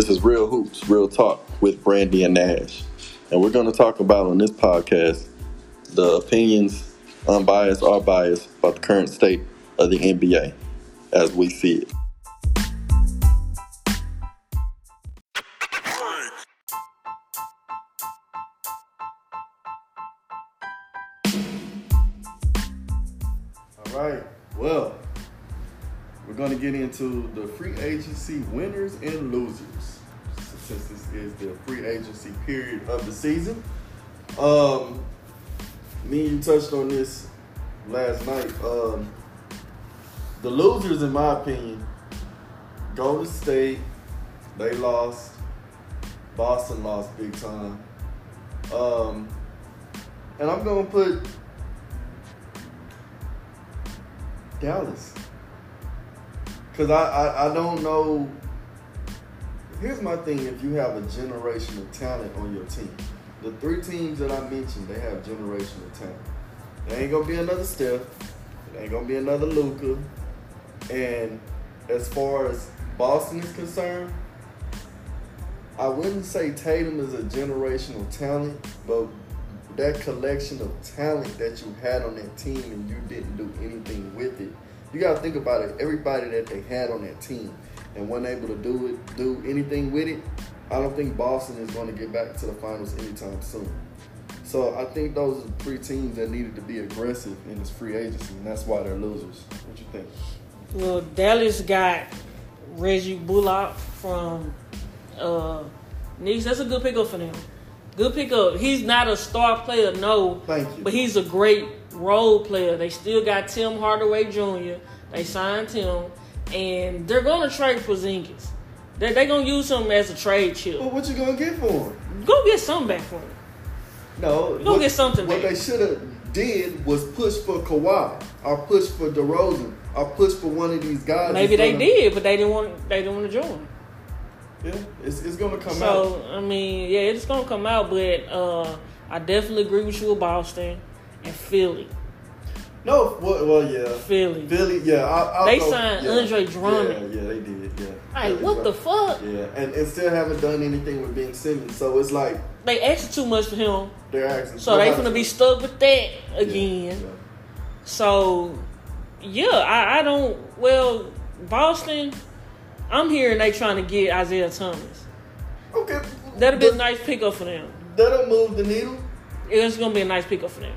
This is Real Hoops, Real Talk with Brandi and Nash. And we're going to talk about on this podcast the opinions, unbiased or biased, about the current state of the NBA as we see it. Into the free agency winners and losers since this is the free agency period of the season. Um, me and you touched on this last night. Um, the losers, in my opinion, Golden State, they lost. Boston lost big time. Um, and I'm gonna put Dallas. Cause I, I, I don't know. Here's my thing: if you have a generational talent on your team, the three teams that I mentioned, they have generational talent. There ain't gonna be another Steph. There ain't gonna be another Luka. And as far as Boston is concerned, I wouldn't say Tatum is a generational talent, but that collection of talent that you had on that team and you didn't do anything with it. You gotta think about it. Everybody that they had on that team and weren't able to do it, do anything with it. I don't think Boston is going to get back to the finals anytime soon. So I think those are three teams that needed to be aggressive in this free agency, and that's why they're losers. What you think? Well, Dallas got Reggie Bullock from uh, Knicks. That's a good pickup for them. Good pickup. He's not a star player, no. Thank you. But he's a great role player. They still got Tim Hardaway Jr. They signed him, and they're going to trade Porzingis. They're, they're going to use him as a trade chip. Well, what you gonna get for him? Go get something back for him. No, Go what, get something What back. they should have did was push for Kawhi, or push for DeRozan, or push for one of these guys. Maybe they gonna- did, but they didn't want they didn't want to join. Yeah, it's, it's gonna come out. So I mean, yeah, it's gonna come out, but uh, I definitely agree with you with Boston and Philly. No, well, well yeah. Philly. Philly, yeah. I'll, I'll They go- signed yeah. Andre Drummond. Yeah, yeah, they did. Yeah. Philly what the fuck? Yeah, and, and still haven't done anything with Ben Simmons. So it's like They asked too much for him, they're asking. so they're gonna be stuck with that again. yeah. So yeah, I, I don't. Well, Boston, I'm hearing they trying to get Isaiah Thomas. Okay. That'll be a but nice pickup for them. That'll move the needle. It's gonna be a nice pickup for them.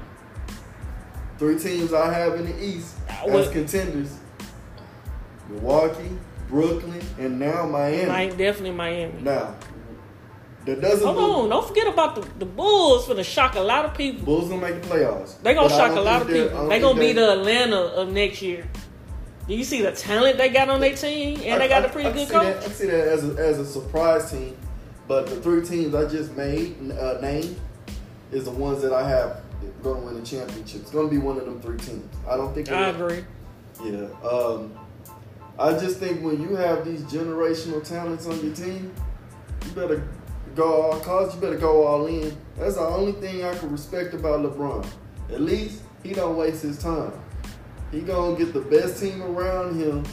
Three teams I have in the East as contenders: Milwaukee, Brooklyn, and now Miami. Mi- definitely Miami. Now, that doesn't. Hold on, don't forget about the, the Bulls for the shock a lot of people. Bulls gonna make the playoffs. They gonna But shock a lot of I people. They gonna be the Atlanta of next year. Do you see the talent they got on their team, and they got a pretty I, I good coach? That, I see that as a, as a surprise team, but the three teams I just made uh, named is the ones that I have going to win the championship. It's going to be one of them three teams. I don't think. I agree. Yeah. Um, I just think when you have these generational talents on your team, you better go all cause. You better go all in. That's the only thing I can respect about LeBron. At least he don't waste his time. He gonna get the best team around him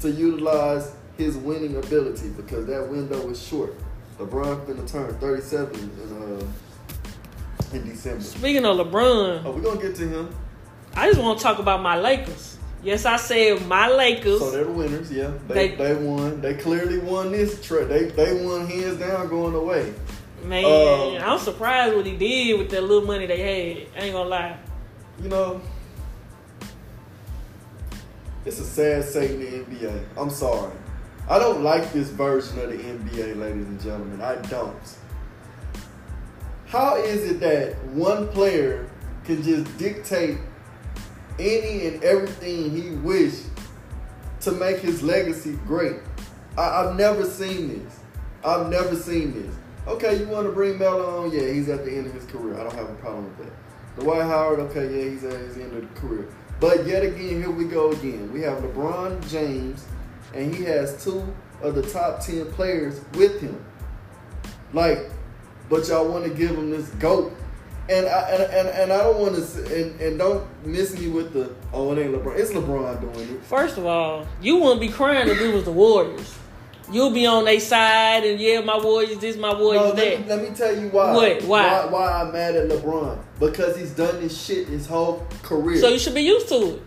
to utilize his winning ability because that window is short. LeBron finna turn 37 in uh in December. Speaking of LeBron, Oh, we gonna get to him. I just want to talk about my Lakers. Yes, I said my Lakers. So they're the winners, yeah. They, They- they won. They clearly won this trade. They they won hands down going away. Man, Um, I'm surprised what he did with that little money they had. I ain't gonna lie. You know, it's a sad state in the NBA. I'm sorry. I don't like this version of the NBA, ladies and gentlemen. I don't. How is it that one player can just dictate any and everything he wish to make his legacy great? I, I've never seen this. I've never seen this. Okay, you want to bring Melo on? Yeah, he's at the end of his career. I don't have a problem with that. Dwight Howard, okay, yeah, he's at his end of the career. But yet again, here we go again. We have LeBron James, and he has two of the top ten players with him. Like, but y'all want to give him this goat, and I and, and, and I don't want to and, and don't miss me with the oh it ain't LeBron. It's LeBron doing it. First of all, you wouldn't be crying if it was the Warriors. you'll be on their side and yeah, my Warriors this, my Warriors No, that. let, me, let me tell you why. What? Why? why. Why I'm mad at LeBron? Because he's done this shit his whole career. So you should be used to it.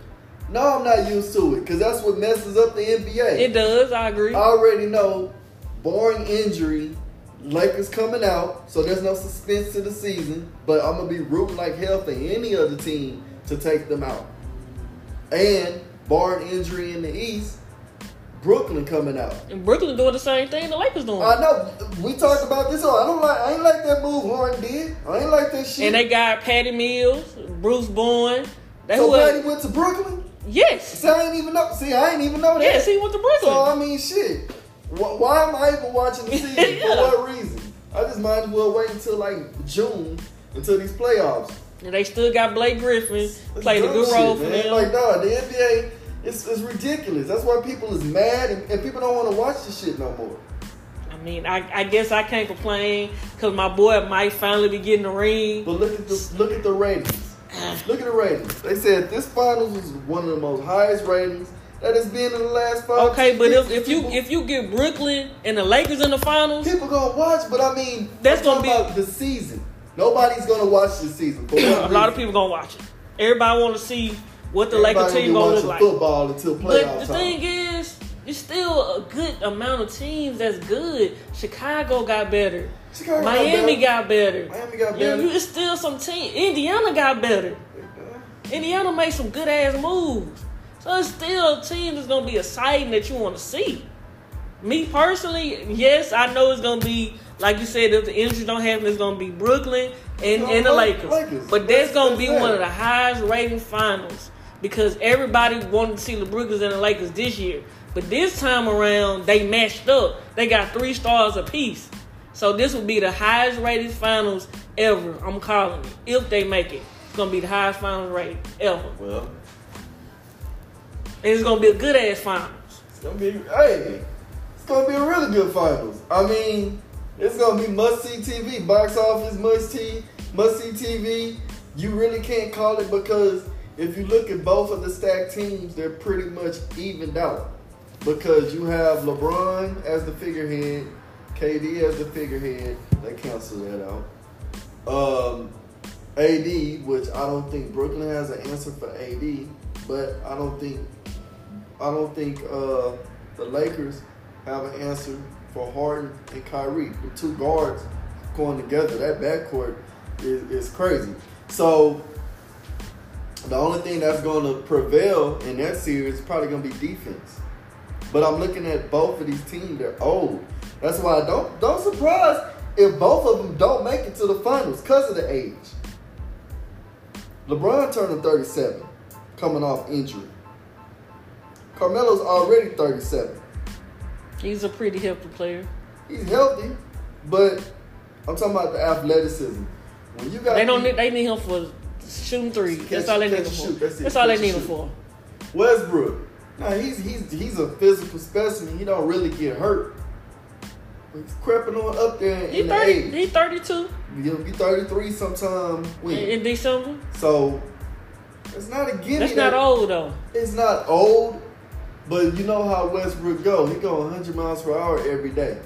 no, I'm not used to it because that's what messes up the NBA. It does. I agree. I already know, barring injury, Lakers coming out, so there's no suspense to the season. But I'm gonna be rooting like hell for any other team to take them out. And barring injury in the East, Brooklyn coming out. and Brooklyn doing the same thing the Lakers doing. I know we talked about this. All. I don't like. I ain't like that move Harden did. I ain't like that shit. and they got Patty Mills, Bruce Bowen. They so? Patty went to Brooklyn. Yes. See, I ain't even know. See, I ain't even know that. Yes, he went to Brooklyn. So I mean, shit. Wh- Why am I even watching the season? Yeah. For what reason? I just might as well wait until like June until these playoffs. and they still got Blake Griffin played a good shit, role for man. them. Like, dog, the NBA, it's, it's ridiculous. That's why people is mad and, and people don't want to watch this shit no more. I mean, I, I guess I can't complain because my boy might finally be getting the ring. But look at the look at the ratings. Look at the ratings. They said this finals is one of the most highest ratings that has been in the last five. Okay, but if, if you if you get Brooklyn and the Lakers in the finals, people gonna watch, but I mean, That's gonna be- about the season. Nobody's gonna watch this season. A lot of people gonna watch it. Everybody want to see what the Lakers Everybody team be gonna look like. football until playoff But the time. thing is, it's still a good amount of teams that's good. Chicago got better. Chicago got Miami better. got better. Miami got You- better. you- it's still some team. Indiana got better. Indiana made some good ass moves. So it's still a team that's gonna be exciting that you want to see. Me personally, yes, I know it's gonna be like you said. If the injuries don't happen, it's gonna be Brooklyn and, No, and the Lakers. Lakers. Lakers. But that's That's- gonna be that's one that. of the highest rating finals because everybody wanted to see the Brooklyns and the Lakers this year. But this time around, they matched up. They got three stars apiece. So this will be the highest rated finals ever. I'm calling it. If they make it, it's gonna be the highest finals rating ever. Well, And it's gonna be a good ass finals. it's gonna be hey, it's gonna be a really good finals. I mean, it's gonna be must see TV, box office must see, must see TV. You really can't call it because if you look at both of the stacked teams, they're pretty much evened out. Because you have LeBron as the figurehead, KD as the figurehead. They cancel that out. Um, AD, which I don't think Brooklyn has an answer for AD, but I don't think I don't think uh, the Lakers have an answer for Harden and Kyrie. The two guards going together, that backcourt is, is crazy. So the only thing that's going to prevail in that series is probably going to be defense. But I'm looking at both of these teams; they're old. That's why I don't don't surprise if both of them don't make it to the finals because of the age. LeBron turning 37, coming off injury. Carmelo's already 37. He's a pretty healthy player. He's healthy, but I'm talking about the athleticism. When you got They don't. Need, they need him for shooting. Catch- That's all they need him for. That's That's, all they need him for. Westbrook. Now he's he's he's a physical specimen. He don't really get hurt. He's creeping on up there He in the thirty. age. He thirty two He'll be 33 sometime in, when. in December. So it's not a gimme. That's not old though. It's not old, but you know how Westbrook go. He go 100 miles per hour every day.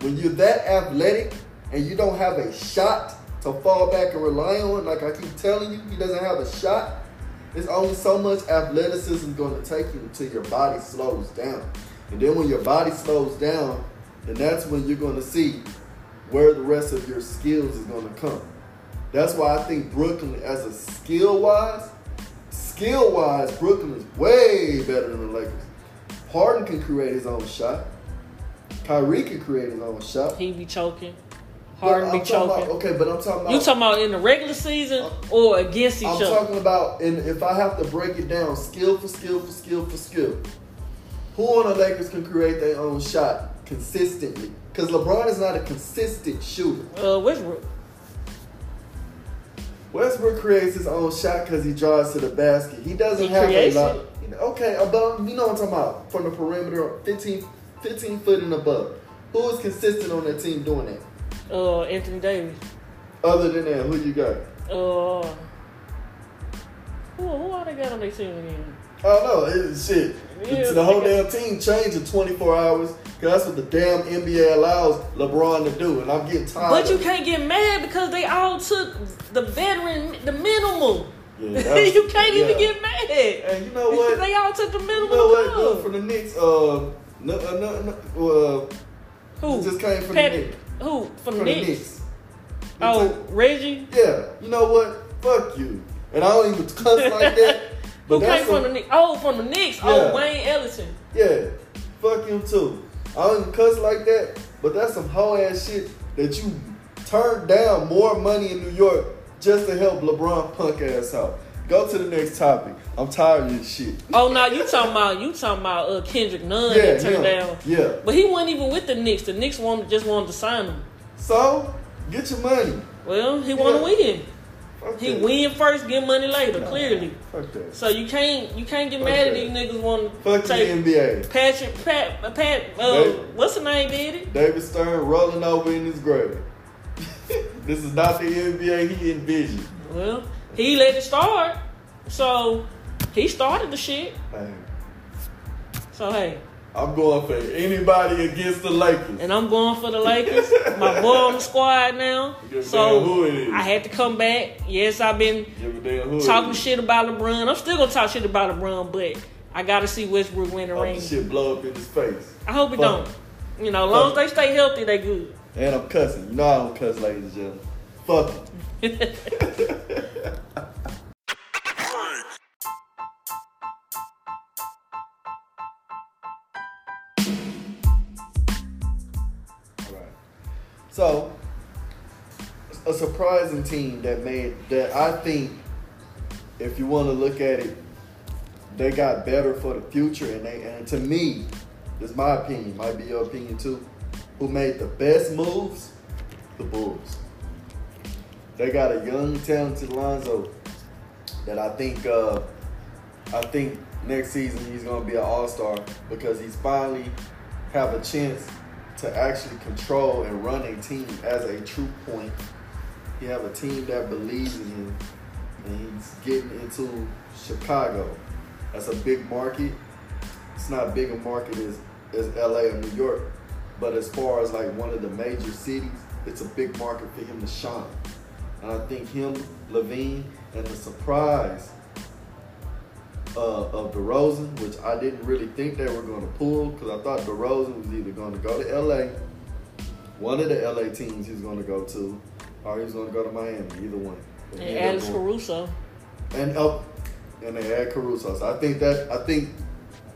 When you're that athletic and you don't have a shot to fall back and rely on, like I keep telling you, he doesn't have a shot. It's only so much athleticism going to take you until your body slows down. And then when your body slows down, then that's when you're going to see where the rest of your skills is going to come. That's why I think Brooklyn, as a skill wise, skill wise, Brooklyn is way better than the Lakers. Harden can create his own shot. Kyrie can create his own shot. He be choking. Harden be choking. about- okay, but I'm talking about. You talking about in the regular season or against each other? I'm talking about, and if I have to break it down, skill for skill for skill for skill. Who on the Lakers can create their own shot consistently? Because LeBron is not a consistent shooter. uh, Westbrook. Westbrook creates his own shot because he drives to the basket. He doesn't He have a lot. Okay, above, you know what I'm talking about. From the perimeter, 15, 15 foot and above. Who is consistent on that team doing that? Uh, Anthony Davis. Other than that, who you got? Uh, Who, who are they got on their team again? I don't know. It's shit. Yeah, the whole damn team changed in 24 hours because that's what the damn NBA allows LeBron to do, and I'm getting tired. But you can't get mad because they all took the veteran, the minimum. Yeah, you can't even get mad. And you know what? they all took the minimal. You minimum. know what? club. From the Knicks, uh, no, uh, no, no, uh, Who? just came from Pat- the Knicks. Who? From, From the the Knicks? Knicks. Oh, took- Reggie? yeah. You know what? Fuck you. And I don't even cuss like that. Who But that's came from some- the Knicks? Oh, from the Knicks. Yeah. Oh, Wayne Ellington. Yeah, fuck him too. I don't cuss like that, but that's some hoe ass shit that you turned down more money in New York just to help LeBron punk ass out. Go to the next topic. I'm tired of this shit. Oh no, you talking about you talking about uh, Kendrick Nunn Yeah, that turned down. Yeah. But he wasn't even with the Knicks. The Knicks wanted just wanted to sign him. So get your money. Well, he want to win. Fuck He that. win first, get money later. Clearly. Fuck that. So you can't you can't get mad at these niggas want Fuck to the take NBA. Patrick Pat uh, Pat uh, what's the name did it? David Stern rolling over in his grave. this is not the NBA he envisioned. Well, he let it start. So he started the shit. So hey, I'm going for anybody against the Lakers. and I'm going for the Lakers. My boy on the squad now. So who it is. I had to come back. Yes, I've been Give a damn who it talking shit about LeBron. I'm still gonna talk shit about LeBron, but I gotta see Westbrook win the Hope ring. the shit blow up in his face. I hope it Fuck. don't. You know, as long as they stay healthy, they good. And I'm cussing. You know I don't cuss, ladies and gentlemen. Fuck it. So, a surprising team that made that I think, if you want to look at it, they got better for the future, and they and to me, this is my opinion, might be your opinion too. Who made the best moves? The Bulls. They got a young, talented Lonzo that I think uh, I think next season he's gonna be an all star because he's finally have a chance to actually control and run a team as a true point. He have a team that believes in him, and he's getting into Chicago. That's a big market. It's not big a market as as LA or New York, but as far as like one of the major cities, it's a big market for him to shine. And I think him, LaVine, and the surprise uh, of DeRozan, which I didn't really think they were going to pull because I thought DeRozan was either going to go to LA, one of the LA teams he's going to go to, or he's going to go to Miami, either one. And Alex Caruso. and up, and they had Caruso. So I think that I think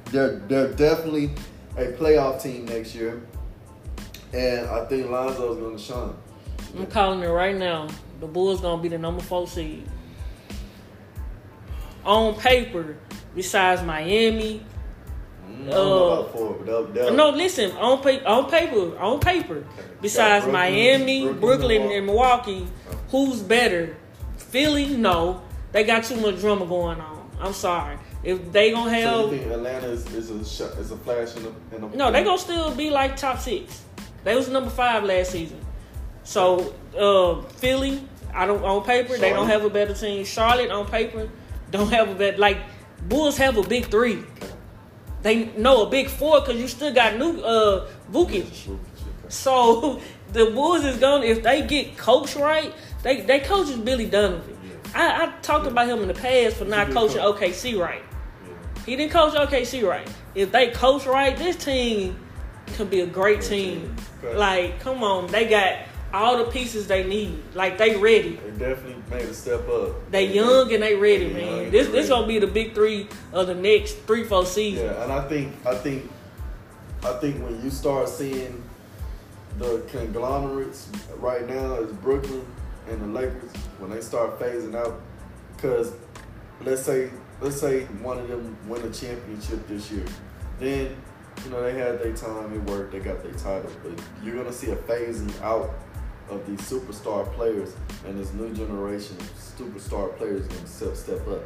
they're they're definitely a playoff team next year, and I think Lonzo's going to shine. I'm calling it right now. The Bulls gonna be the number four seed. On paper, besides Miami. Mm, I don't know Uh, about four, they'll, they'll, No, listen. On pa- on paper, on paper. Besides Brooklyn, Miami, Brooklyn, Brooklyn, and Milwaukee, who's better? Philly? No, they got too much drama going on. I'm sorry. If they gonna So have think Atlanta is, is a sh- is a flash in the in the No, they gonna still be like top six. They was number five last season. So uh, Philly, I don't on paper they don't have a better team. Charlotte on paper don't have a better like Bulls have a big three. They know a big four because you still got new uh Vukic. So the Bulls is going to if they get coached right. They they coach is Billy Donovan. I, I talked about him in the past for not coaching coach. OKC right. He didn't coach OKC right. If they coach right, this team could be a great team. Like, come on, they got all the pieces they need. Like, they ready. They definitely made a step up. They young and they ready, They man. This this ready. gonna be the big three of the next three four seasons. Yeah, and I think I think I think when you start seeing the conglomerates right now is Brooklyn and the Lakers when they start phasing out because let's say let's say one of them win a championship this year, then you know they had their time, it worked, they got their title, but you're gonna see a phasing out of these superstar players and this new generation of superstar players gonna step step up.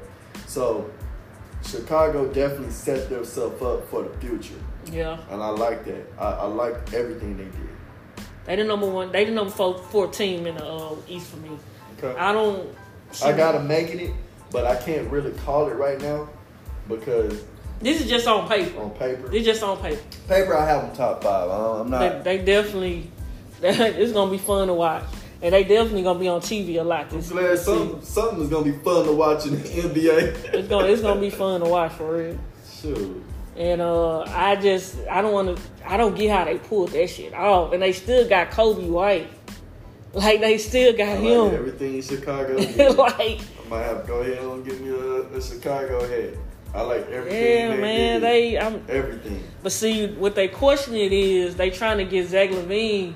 So Chicago definitely set themselves up for the future, Yeah. and I like that. I, I like everything they did. They the number one. They the number four, four team in the uh, East for me. Okay. I don't. I gotta make it, but I can't really call it right now because This is just on paper. on paper, It's just on paper. paper I have them top five. I- I'm not. They, they definitely, it's gonna be fun to watch, and they definitely gonna be on TV a lot this, I'm glad this something, is gonna be fun to watch in the NBA. It's gonna it's gonna be fun to watch for real. Shoot. And uh, I just I don't want to I don't get how they pulled that shit off, and they still got Coby White, like they still got like him, everything in Chicago. like I might have to go ahead and give me a, a Chicago head. I like everything. yeah they man did. they I'm everything. But see, what they question it is they trying to get Zach LaVine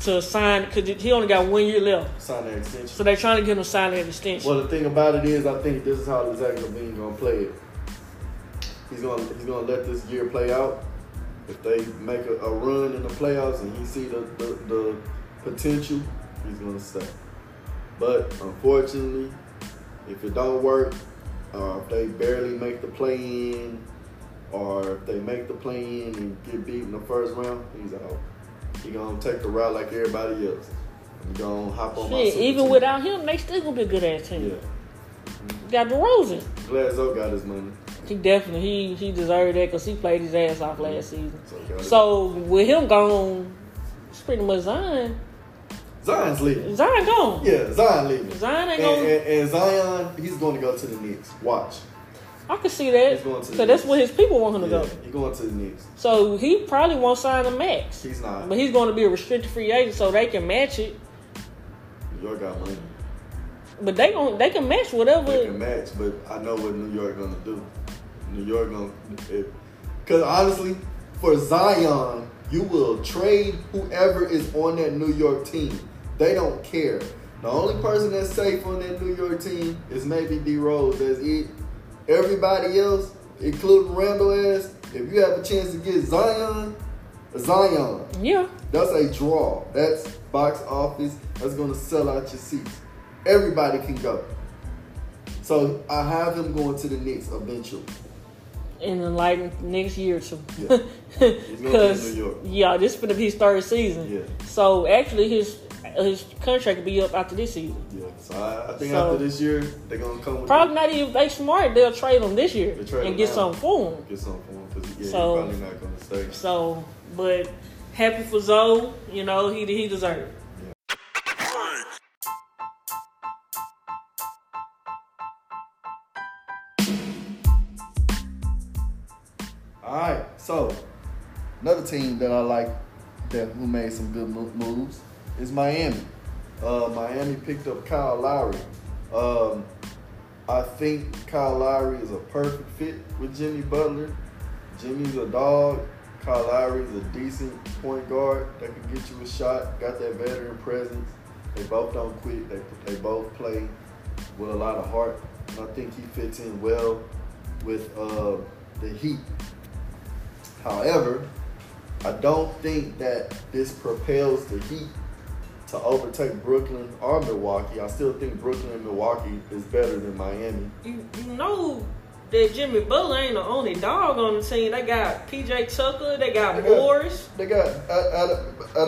to sign because he only got one year left. Sign that extension. So they're trying to get him to sign that extension. Well, the thing about it is, I think this is how Zach LaVine gonna play it. He's gonna he's gonna let this year play out. If they make a, a run in the playoffs and he see the, the, the potential, he's gonna stay. But unfortunately, if it don't work, or if they barely make the play in, or if they make the play in and get beat in the first round, he's out. He gonna take the route like everybody else. He gonna hop on my Shit, even team. without him, they still gonna be a good ass team. Yeah. Got DeRozan. Glad Zoe got his money. He definitely he he deserved that because he played his ass off last season. So. So with him gone, it's pretty much Zion. Zion's leaving. Zion gone. Yeah, Zion leaving. Zion ain't And, gonna. and, and Zion, he's going to go to the Knicks. Watch. I can see that He's going to the because that's where his people want him to Yeah, go. he's going to the Knicks. So he probably won't sign a max. He's not. But he's going to be a restricted free agent, so they can match it. New York got money. But they gon' they can match whatever. They can match, but I know what New York going to do. New York going to. Because honestly, for Zion, you will trade whoever is on that New York team. They don't care. The only person that's safe on that New York team is maybe D Rose. That's it. Everybody else, including Randle ass, if you have a chance to get Zion, Zion. Yeah, That's a draw. That's box office. That's going to sell out your seats. Everybody can go. So I have him going to the Knicks eventually. in the like next year or two. Yeah. He's gonna be in Because yeah, this is gonna be his third season. Yeah. So actually, his his contract will be up after this season. Yeah. So I, I think So- after this year, they're gonna come with Probably not even they smart. They'll trade him this year and him get something for him. get something for him because yeah, So- he's probably not gonna stay. So, but happy for Zoe. You know he he deserved. it. All right. So another team that I like that who made some good moves is Miami. Uh, Miami picked up Kyle Lowry. Um, I think Kyle Lowry is a perfect fit with Jimmy Butler. Jimmy's a dog. Kyle Lowry is a decent point guard that can get you a shot. Got that veteran presence. They both don't quit. They they both play with a lot of heart. And I think he fits in well with uh, the Heat. However, I don't think that this propels the Heat to overtake Brooklyn or Milwaukee. I still think Brooklyn and Milwaukee is better than Miami. You, you know that Jimmy Butler ain't the only dog on the team. They got PJ Tucker. They got They got- Morris. They got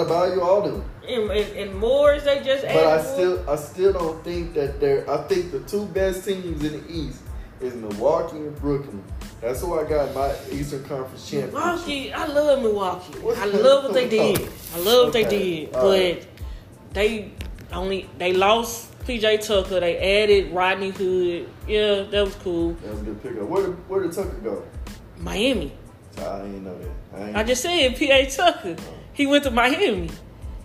value all them. And, and, and Morris, they just But I added still I still don't think that they're I think the two best teams in the East is Milwaukee and Brooklyn. That's who I got my Eastern Conference championship. Milwaukee, I love Milwaukee. I love what they did. I love what they did. all But right. They only they lost PJ Tucker. They added Rodney Hood. Yeah, that was cool. That was a good pickup. Where did where did Tucker go? Miami. I ain't know that. I, I just said PA Tucker. He went to Miami.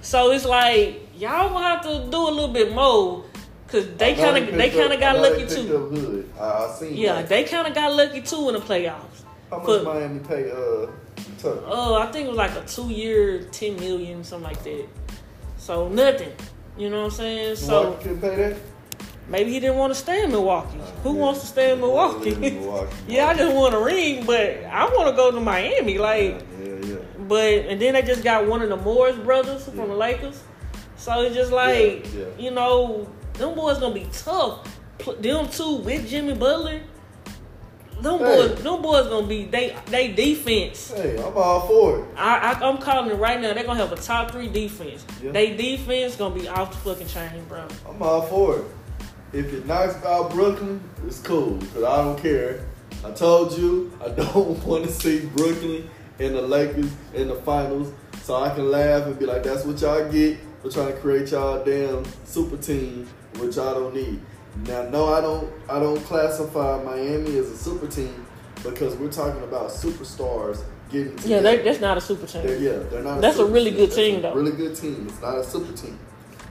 So it's like y'all gonna have to do a little bit more because they kind of they kind of got lucky too. I, I seen. Yeah, that. they kind of got lucky too in the playoffs. How much But- Miami pay uh Tucker? Oh, I think it was like a two year, ten million, something like that. So nothing. You know what I'm saying? So couldn't pay that. maybe he didn't want to stay in Milwaukee. Uh, Who yeah. wants to stay in Milwaukee? Yeah, Milwaukee. yeah, I just want a ring, but I want to go to Miami. Like, Yeah, but and then they just got one of the Morris brothers from the Lakers. So it's just like, you know, them boys gonna be tough. Them two with Jimmy Butler. Them Hey. boys, them boys gonna be they they defense. Hey, I'm all for it. I, I I'm calling it right now. They're gonna have a top three defense. Yeah. They defense gonna be off the fucking chain, bro. I'm all for it. If it knocks out Brooklyn, it's cool because I don't care. I told you I don't want to see Brooklyn and the Lakers in the finals, so I can laugh and be like, "That's what y'all get for trying to create y'all damn super team, which y'all don't need." Now, no, I don't. I don't classify Miami as a super team because we're talking about superstars getting Yeah, together. they, that's not a super team. They're, yeah, they're not. That's a super really good That's team, a though. Really good team. It's not a super team.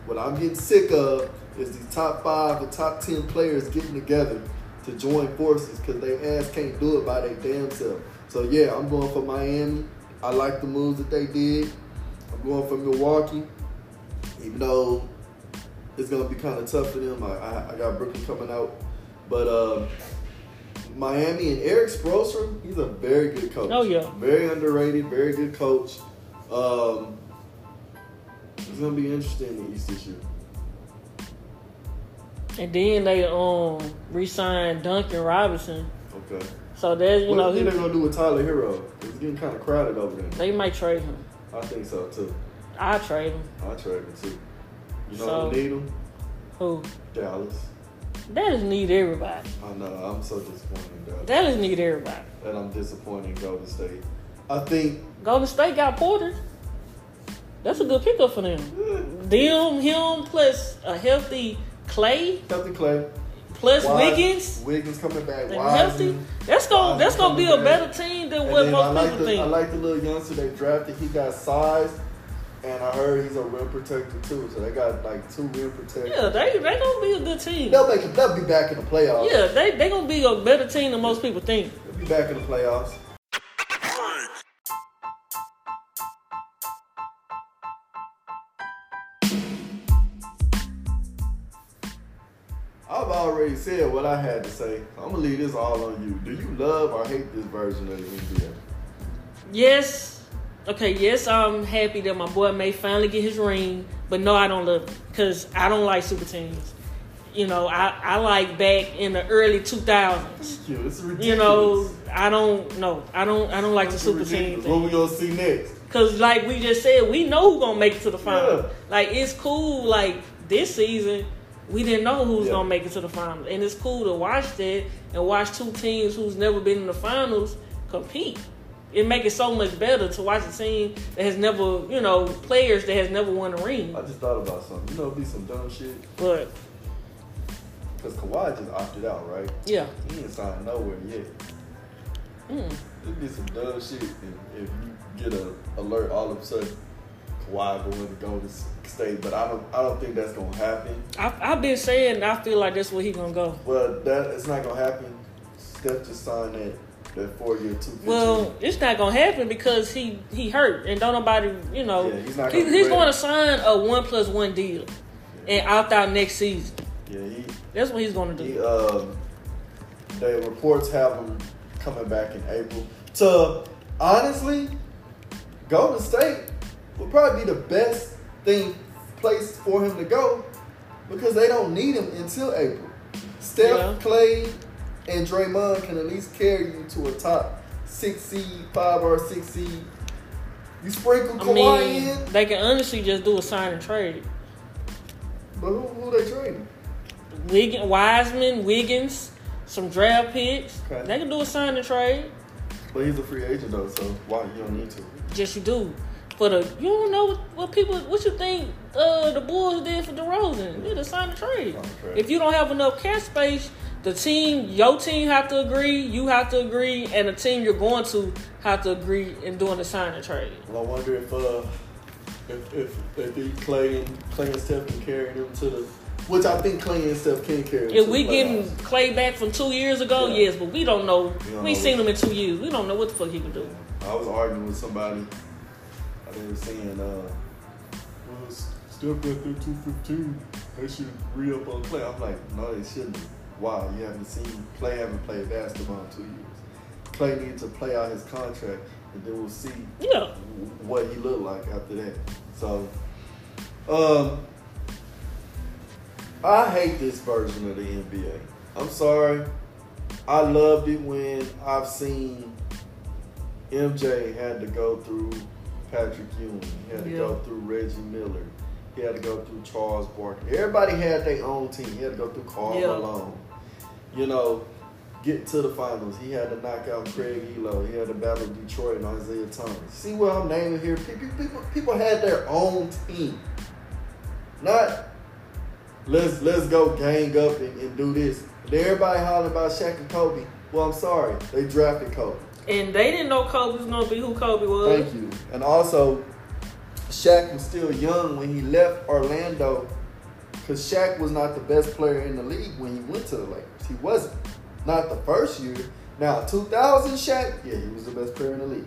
What I'm getting sick of is these top five the top ten players getting together to join forces because they ass can't do it by their damn self. So yeah, I'm going for Miami. I like the moves that they did. I'm going for Milwaukee, even though it's gonna be kind of tough for them. I, I, I got Brooklyn coming out, but uh, Miami and Erik Spoelstra, he's a very good coach. Oh, yeah. very underrated, very good coach. Um, it's gonna be interesting in the East this year. And then they um re-signed Duncan Robinson. Okay. So there's you what know do you he, they're gonna do with Tyler Herro? It's getting kind of crowded over there. they might trade him. I think so too. I trade him. I trade him too. You know So- who need him? Who? Dallas. Dallas need everybody. I know. I'm so disappointed in Dallas. Dallas need everybody. and I'm disappointed in Golden State. I think Golden State got Porter. That's a good pickup for them. Them, him, plus a healthy Clay, Captain Clay, plus Wise- Wiggins, Wiggins coming back. and Wiseman. healthy. That's gonna that's gonna be a Wiseman better team than And what most like people the, think. I like the little youngster they drafted. He got size, and I heard he's a rim protector too. So they got like two rim protectors. yeah, they they gonna be a good team. They'll make it, they'll be back in the playoffs. Yeah, they they gonna be a better team than most people think. They'll be back in the playoffs. I've already said what I had to say. I'm gonna leave this all on you. Do you love or hate this version of the NBA? Yes. Okay, yes, I'm happy that my boy may finally get his ring, but no, I don't love it because I don't like super teams. You know, I, I like back in the early 2000s. It's ridiculous. You know, I don't know. I don't I don't like the super ridiculous. team What we gonna see next? Cause like we just said, we know who's gonna make it to the final. Yeah. Like it's cool. Like this season, we didn't know who's Yeah. gonna make it to the final, and it's cool to watch that and watch two teams who's never been in the finals compete. It make it so much better to watch a team that has never, you know, players that has never won a ring. I just thought about something. You know, it'd be some dumb shit. But Cause Kawhi just opted out, right? yeah, He ain't signed nowhere yet. mm. It'd be some dumb shit if, if you get a alert all of a sudden Kawhi going to Golden State, but I don't I don't think that's gonna happen. I, I've been saying I feel like that's where he gonna go. But that it's not gonna happen. Steph just signed that that four year two. Well, it's not gonna happen because he he hurt and don't nobody, you know, Yeah, he's not gonna he's going to sign a one plus one deal and opt out next season. yeah, he That's what he's going to he do. um the reports have him coming back in April. To honestly, Golden State would probably be the best thing place for him to go because they don't need him until April. Steph, Yeah. Clay, and Draymond can at least carry you to a top six seed, five or six seed. You sprinkle I Kawhi mean, in, they can honestly just do a sign and trade. but who, who they trading? Wiggins, Wiseman, Wiggins, some draft picks. Okay. They can do a sign and trade. But he's a free agent though, so why you don't need to? Yes, you do. For the you don't know what, what people what you think uh, the Bulls did for DeRozan. Yeah, the sign and trade. Sign and trade. If you don't have enough cap space, the team, your team have to agree, you have to agree, and the team you're going to have to agree in doing the sign and trade. Well, I wonder if uh if if Clay and Clay and Steph can carry them to the which I think Clay and Steph can carry. If we getting playoffs. Clay back from two years ago, Yeah. yes, but we don't know. We don't We ain't know seen him in two years. We don't know what the fuck he can do. I was arguing with somebody. They were saying, uh, well, Steph got through two fifteen. They should re up on Clay. I'm like, no, they shouldn't. Why? You haven't seen Clay haven't played basketball in two years. Clay needs to play out his contract, and then we'll see Yeah. what he looked like after that. So, um, I hate this version of the NBA. I'm sorry. I loved it when I've seen MJ had to go through Patrick Ewing. He had to Yeah. go through Reggie Miller. He had to go through Charles Barkley. Everybody had their own team. He had to go through Karl Yeah. Malone. You know, get to the finals. He had to knock out Craig Ehlo. He had to battle Detroit and Isiah Thomas. See what I'm naming here? People, people, people had their own team. Not let's let's go gang up and, and do this. And everybody hollering about Shaq and Kobe. Well, I'm sorry, they drafted Kobe. And they didn't know Kobe was gonna be who Kobe was. Thank you. And also, Shaq was still young when he left Orlando because Shaq was not the best player in the league when he went to the Lakers. He wasn't. Not the first year. Now, 2000 Shaq, yeah, he was the best player in the league.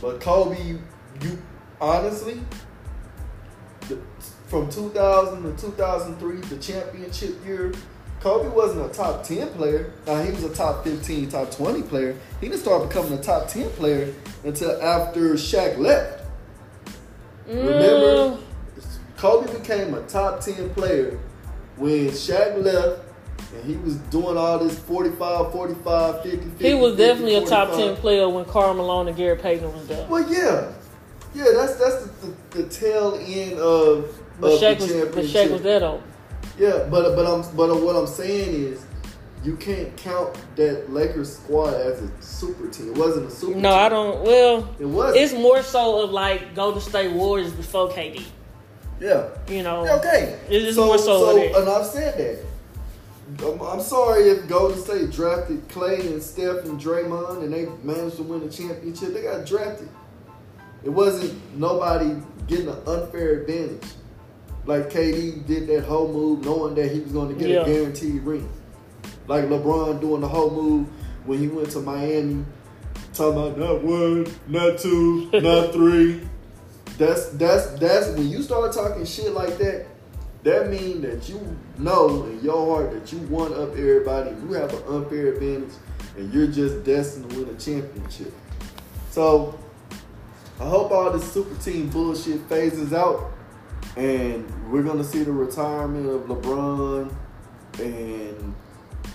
But Kobe, you, you honestly, the, from 2000 to 2003, the championship year, Kobe wasn't a top 10 player. Now, he was a top 15, top 20 player. He didn't start becoming a top 10 player until after Shaq left. Remember, Mm, Kobe became a top 10 player when Shaq left and he was doing all this 45, 45, 50, 50. he was 50, definitely a top ten player when Karl Malone and Gary Payton was there. Well, yeah. Yeah, that's that's the, the, the tail end of, But of Shaq the was but championship. Shaq was there though. Yeah, but but I'm but what I'm saying is you can't count that Lakers squad as a super team. It wasn't a super No, team. I don't. Well, It wasn't. it's more so of like Golden State Warriors before KD. yeah. You know. Yeah, Okay. It is more so of that. and I've said that. I'm, I'm sorry if Golden State drafted Clay and Steph and Draymond and they managed to win the championship. They got drafted. It wasn't nobody getting an unfair advantage. Like KD did that whole move knowing that he was going to get Yeah. a guaranteed ring. Like LeBron doing the whole move when he went to Miami, talking about not one, not two, not three. That's that's that's when you start talking shit like that. That means that you know in your heart that you one up everybody. You have an unfair advantage, and you're just destined to win a championship. So I hope all this super team bullshit phases out, and we're gonna see the retirement of LeBron, and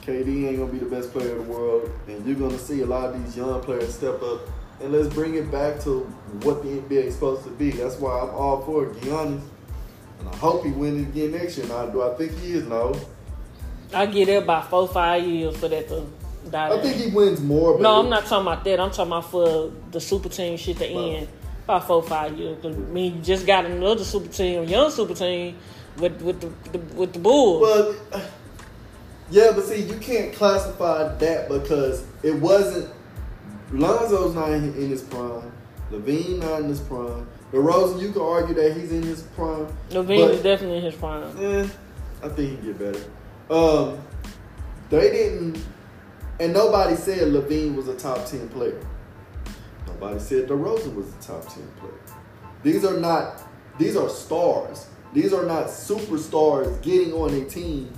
KD ain't gonna be the best player in the world, and you're gonna see a lot of these young players step up. And let's bring it back to what the NBA is supposed to be. That's why I'm all for Giannis. And I hope he wins it again next year. Now, do I think he is? No. I get it by four five years for that to die. I down. think he wins more. But No, I'm not talking about that. I'm talking about for the super team shit to No. end about four five years. 'Cause, I mean, you just got another super team, young super team with with the, the with the Bulls. Well, yeah, but see, you can't classify that because it wasn't. Lonzo's not in his prime. LaVine not in his prime. DeRozan, you could argue that he's in his prime. LaVine but- is definitely in his prime. Eh, I think he get better. Um, they didn't, and nobody said LaVine was a top ten player. Nobody said DeRozan was a top ten player. These are not. These are stars. These are not superstars getting on a team,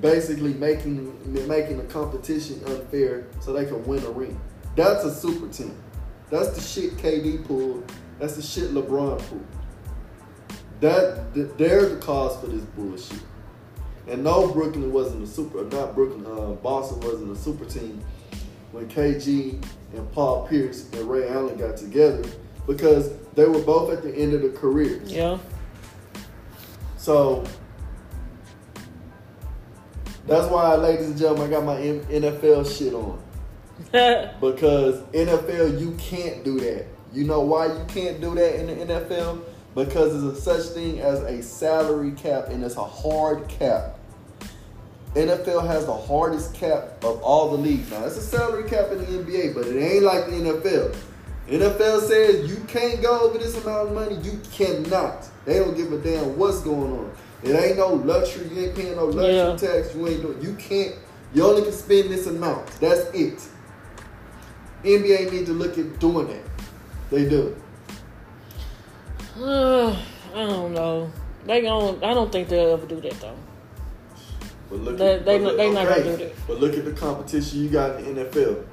basically making making the competition unfair so they can win a ring. That's a super team. That's the shit KD pulled. That's the shit LeBron pulled. That th- they're the cause for this bullshit. And no, Brooklyn wasn't a super. Not Brooklyn. Uh, Boston wasn't a super team when KG and Paul Pierce and Ray Allen got together because they were both at the end of their careers. Yeah. So that's why, ladies and gentlemen, I got my NFL shit on because NFL you can't do that. You know why you can't do that in the NFL? Because there's a such thing as a salary cap and it's a hard cap. NFL has the hardest cap of all the leagues. Now it's a salary cap in the NBA, but it ain't like the NFL. NFL says you can't go over this amount of money. You cannot. They don't give a damn what's going on. It ain't no luxury. You ain't paying no luxury Yeah. tax. You ain't doing. You can't. You only can spend this amount. That's it. NBA need to look at doing that. They do. I don't know. They gon' I don't think they'll ever do that though. But look They- at, they but not- look- they not gonna do that. But look at the competition you got in the NFL.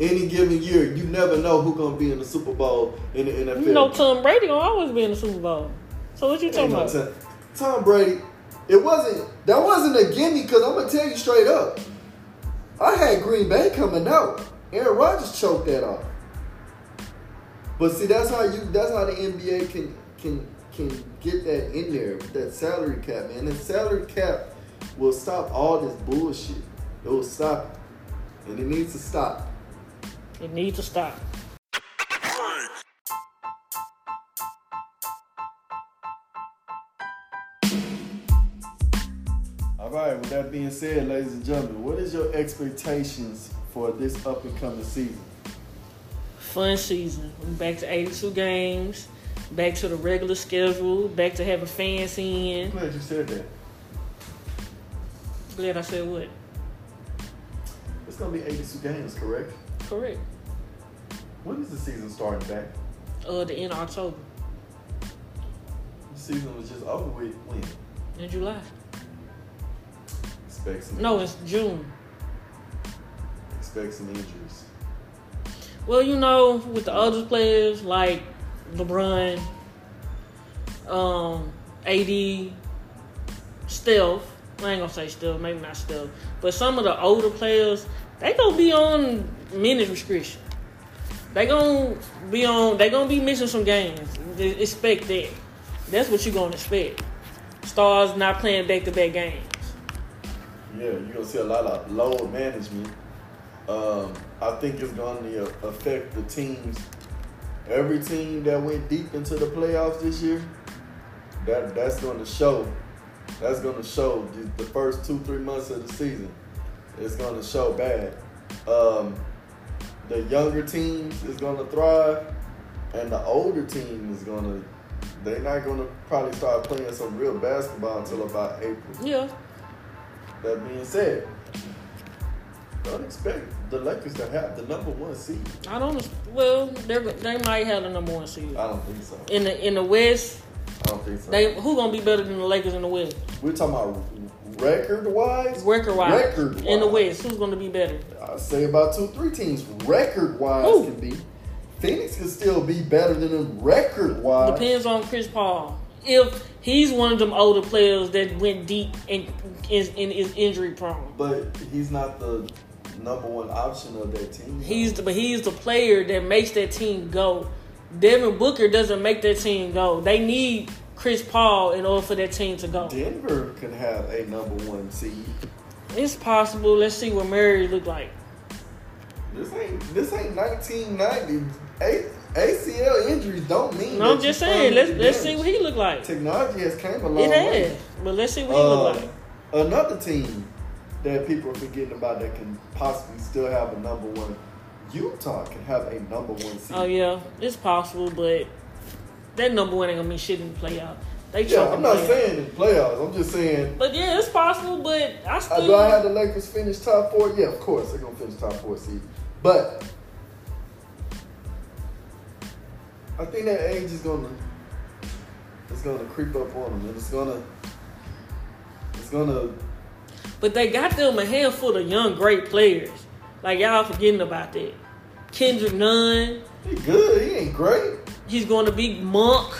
Any given year, you never know who's gonna be in the Super Bowl in the NFL. You know Tom Brady gonna always be in the Super Bowl. So what you talking Ain't no about? Tom, Tom Brady, it wasn't that wasn't a gimme because I'm gonna tell you straight up. I had Green Bay coming out. Aaron Rodgers choked that off. But see, that's how you that's how the NBA can can can get that in there that salary cap, man. The salary cap will stop all this bullshit. It will stop it. And it needs to stop. It needs to stop. All right, with that being said, ladies and gentlemen, what is your expectations for this up and coming season? Fun season. Back to 82 games, back to the regular schedule, back to having fans in. Glad you said that. Glad I said what? It's gonna be 82 games, correct? Correct. When is the season starting back? Uh, the end of October The season was just over with when? in July. Expect some No, it's June. Some injuries. Well, you know, with the other players like LeBron, um, AD, Steph. I ain't gonna say Steph, maybe not Steph, but some of the older players, they gonna be on minutes restriction. They gonna be on. They gonna be missing some games. Expect that. That's what you gonna expect. Stars not playing back to back games. Yeah, you're gonna see a lot of load management. Um, I think it's going to affect the teams. Every team that went deep into the playoffs this year, that that's going to show. That's going to show the, the first two three months of the season. It's going to show bad. Um, the younger teams is going to thrive, and the older team is going to. They're not going to probably start playing some real basketball until about April. Yeah, That being said, don't expect the Lakers to have the number one seed. I don't. Well, they they might have the number one seed I don't think so. in the in the West. I don't think so. They who gonna be better than the Lakers in the West? We're talking about record wise. Record wise, Record in the. West, who's gonna be better? I say about two, three teams. Record wise can be. Phoenix can still be better than them record wise. Depends on Chris Paul. If he's one of them older players that went deep and is in is injury prone. But he's not the number one option of that team. He's the, but he's the player that makes that team go. Devin Booker doesn't make that team go. They need Chris Paul in order for that team to go. Denver can have a number one seed. It's possible. Let's see what Murray look like. This ain't this ain't 1990. A- ACL injuries don't mean. No, I'm just saying. Let's let's see what he look like. Technology has came a long It way. has, but let's see what he look Uh, like. Another team that people are forgetting about that can possibly still have a number one. Utah can have a number one seed. Oh yeah, it's possible, but that number one ain't gonna mean shit in the playoffs. They Yeah, I'm not playoff. saying in playoffs. I'm just saying. But yeah, it's possible. But I Uh, still. do I have the Lakers finish top four? Yeah, of course they're gonna finish top four seed. But I think that age is gonna it's gonna creep up on them, and it's gonna it's gonna But they got them a handful of young great players. Like y'all forgetting about that. Kendrick Nunn, he good. He ain't great. he's going to be Monk.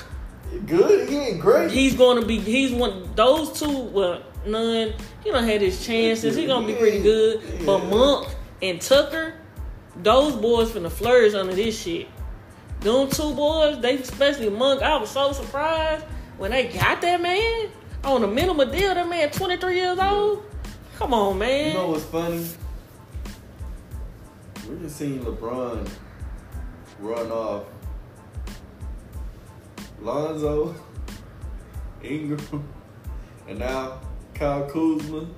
He good. He ain't great. He's going to be. He's one. Those two. Well, Nunn. He don't had his chances. He gonna be pretty good. But Monk and Tucker, those boys finna flourish under this shit. Them two boys, they especially Monk. I was so surprised when they got that man on a minimum deal. That man, twenty three years old. Come on, man. You know what's funny? We just seen LeBron run off Lonzo, Ingram, and now Kyle Kuzma.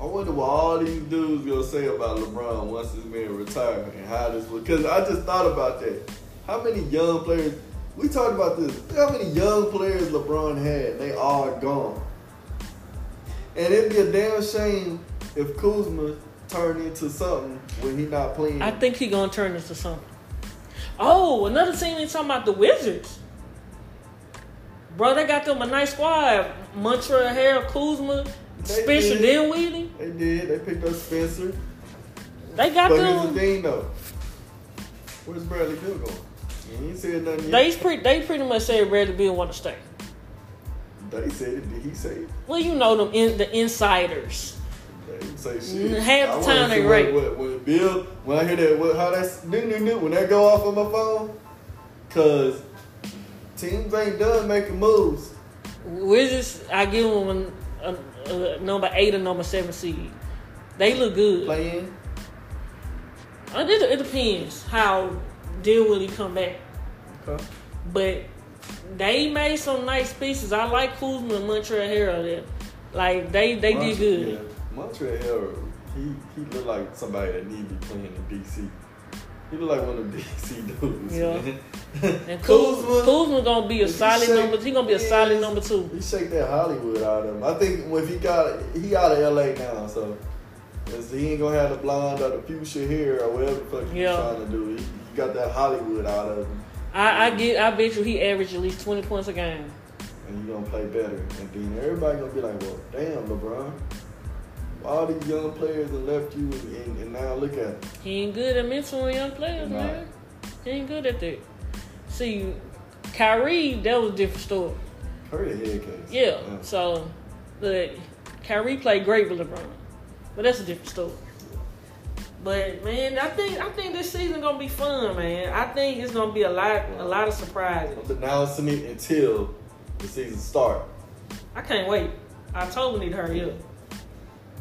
I wonder what all these dudes gonna say about LeBron once this man retire and how this will. Because I just thought about that. How many young players? We talked about this. How many young players LeBron had? They all gone. And it'd be a damn shame if Kuzma turned into something when he not playing. I think he gonna turn into something. Oh, another team they talking about the Wizards. Bro, they got them a nice squad. Montrezl Harrell Kuzma, They Spencer did. Dinwiddie. They did. They picked up Spencer. They got But here's the them. thing, though. Where's Bradley Beal going? He ain't said nothing yet. They pretty, they pretty much said Bradley Beal want to stay. They said it. Did he say it? Well, you know them in the insiders. They didn't say shit. Mm, half the time they right. What, when Bill, when I hear that, what, how that's do do do when that go off on my phone, cause Teams ain't done making moves. Wizards, I give them a, a, a number eight or number seven seed. They look good. Playing. Uh, It, it depends how Dinwiddie come back. Okay. But they made some nice pieces. I like Kuzma and Montrezl Harrell there. Like they they did good. Yeah. Montrezl he he looked like somebody that need to be playing in DC. He look like one of the DC dudes. Yeah. man. And Kuzma, Kuzma, gonna be a solid shake- number. He gonna be a solid number two. He shake that Hollywood out of him. I think if he got he out of LA now, so he ain't gonna have the blonde or the fuchsia hair or whatever the fuck he's Yeah. trying to do. He, he got that Hollywood out of him, I, I get. I bet you he averaged at least twenty points a game. and he gonna play better. And then everybody gonna be like, "Well, damn, LeBron." All these young players that left you, and, and, now look at him. He ain't good at mentoring young players, Nah. man. He ain't good at that. See, Kyrie, that was a different story. Kyrie a head case. Yeah. So, but Kyrie played great with LeBron, but that's a different story. But man, I think I think this season gonna be fun, man. I think it's gonna be a lot a lot of surprises. I'm announcing it until the season start. I can't wait. October need to hurry up.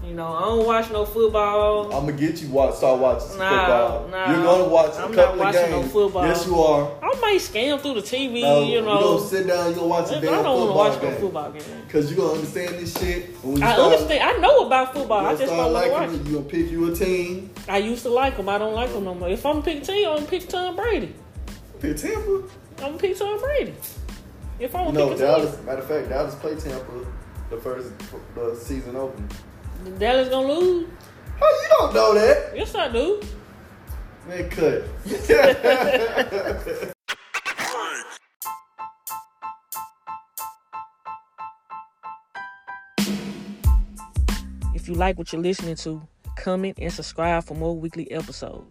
You know, I don't watch no football. I'm gonna get you watch start watching Nah, football. nah. You're gonna watch I'm not couple of watching no games. football. Yes, you are. I might scan through the TV, No, you you know. gonna sit down. You gonna watch a damn football I don't want to football watch no game. football game. Cause you gonna understand this shit. You I start, understand. I know about football. You I just don't like watch liking it. it. You gonna pick you a team. I used to like them. I don't like them no more. If I'm gonna pick team, I'm gonna pick Tom Brady. Pick Tampa. I'm gonna pick Tom Brady. If I'm You know pick a Dallas. Matter of fact, Dallas play Tampa the first the season open. Dallas gonna lose. How you don't know that? Yes, I do. Man, cut. If you like what you're listening to, comment and subscribe for more weekly episodes.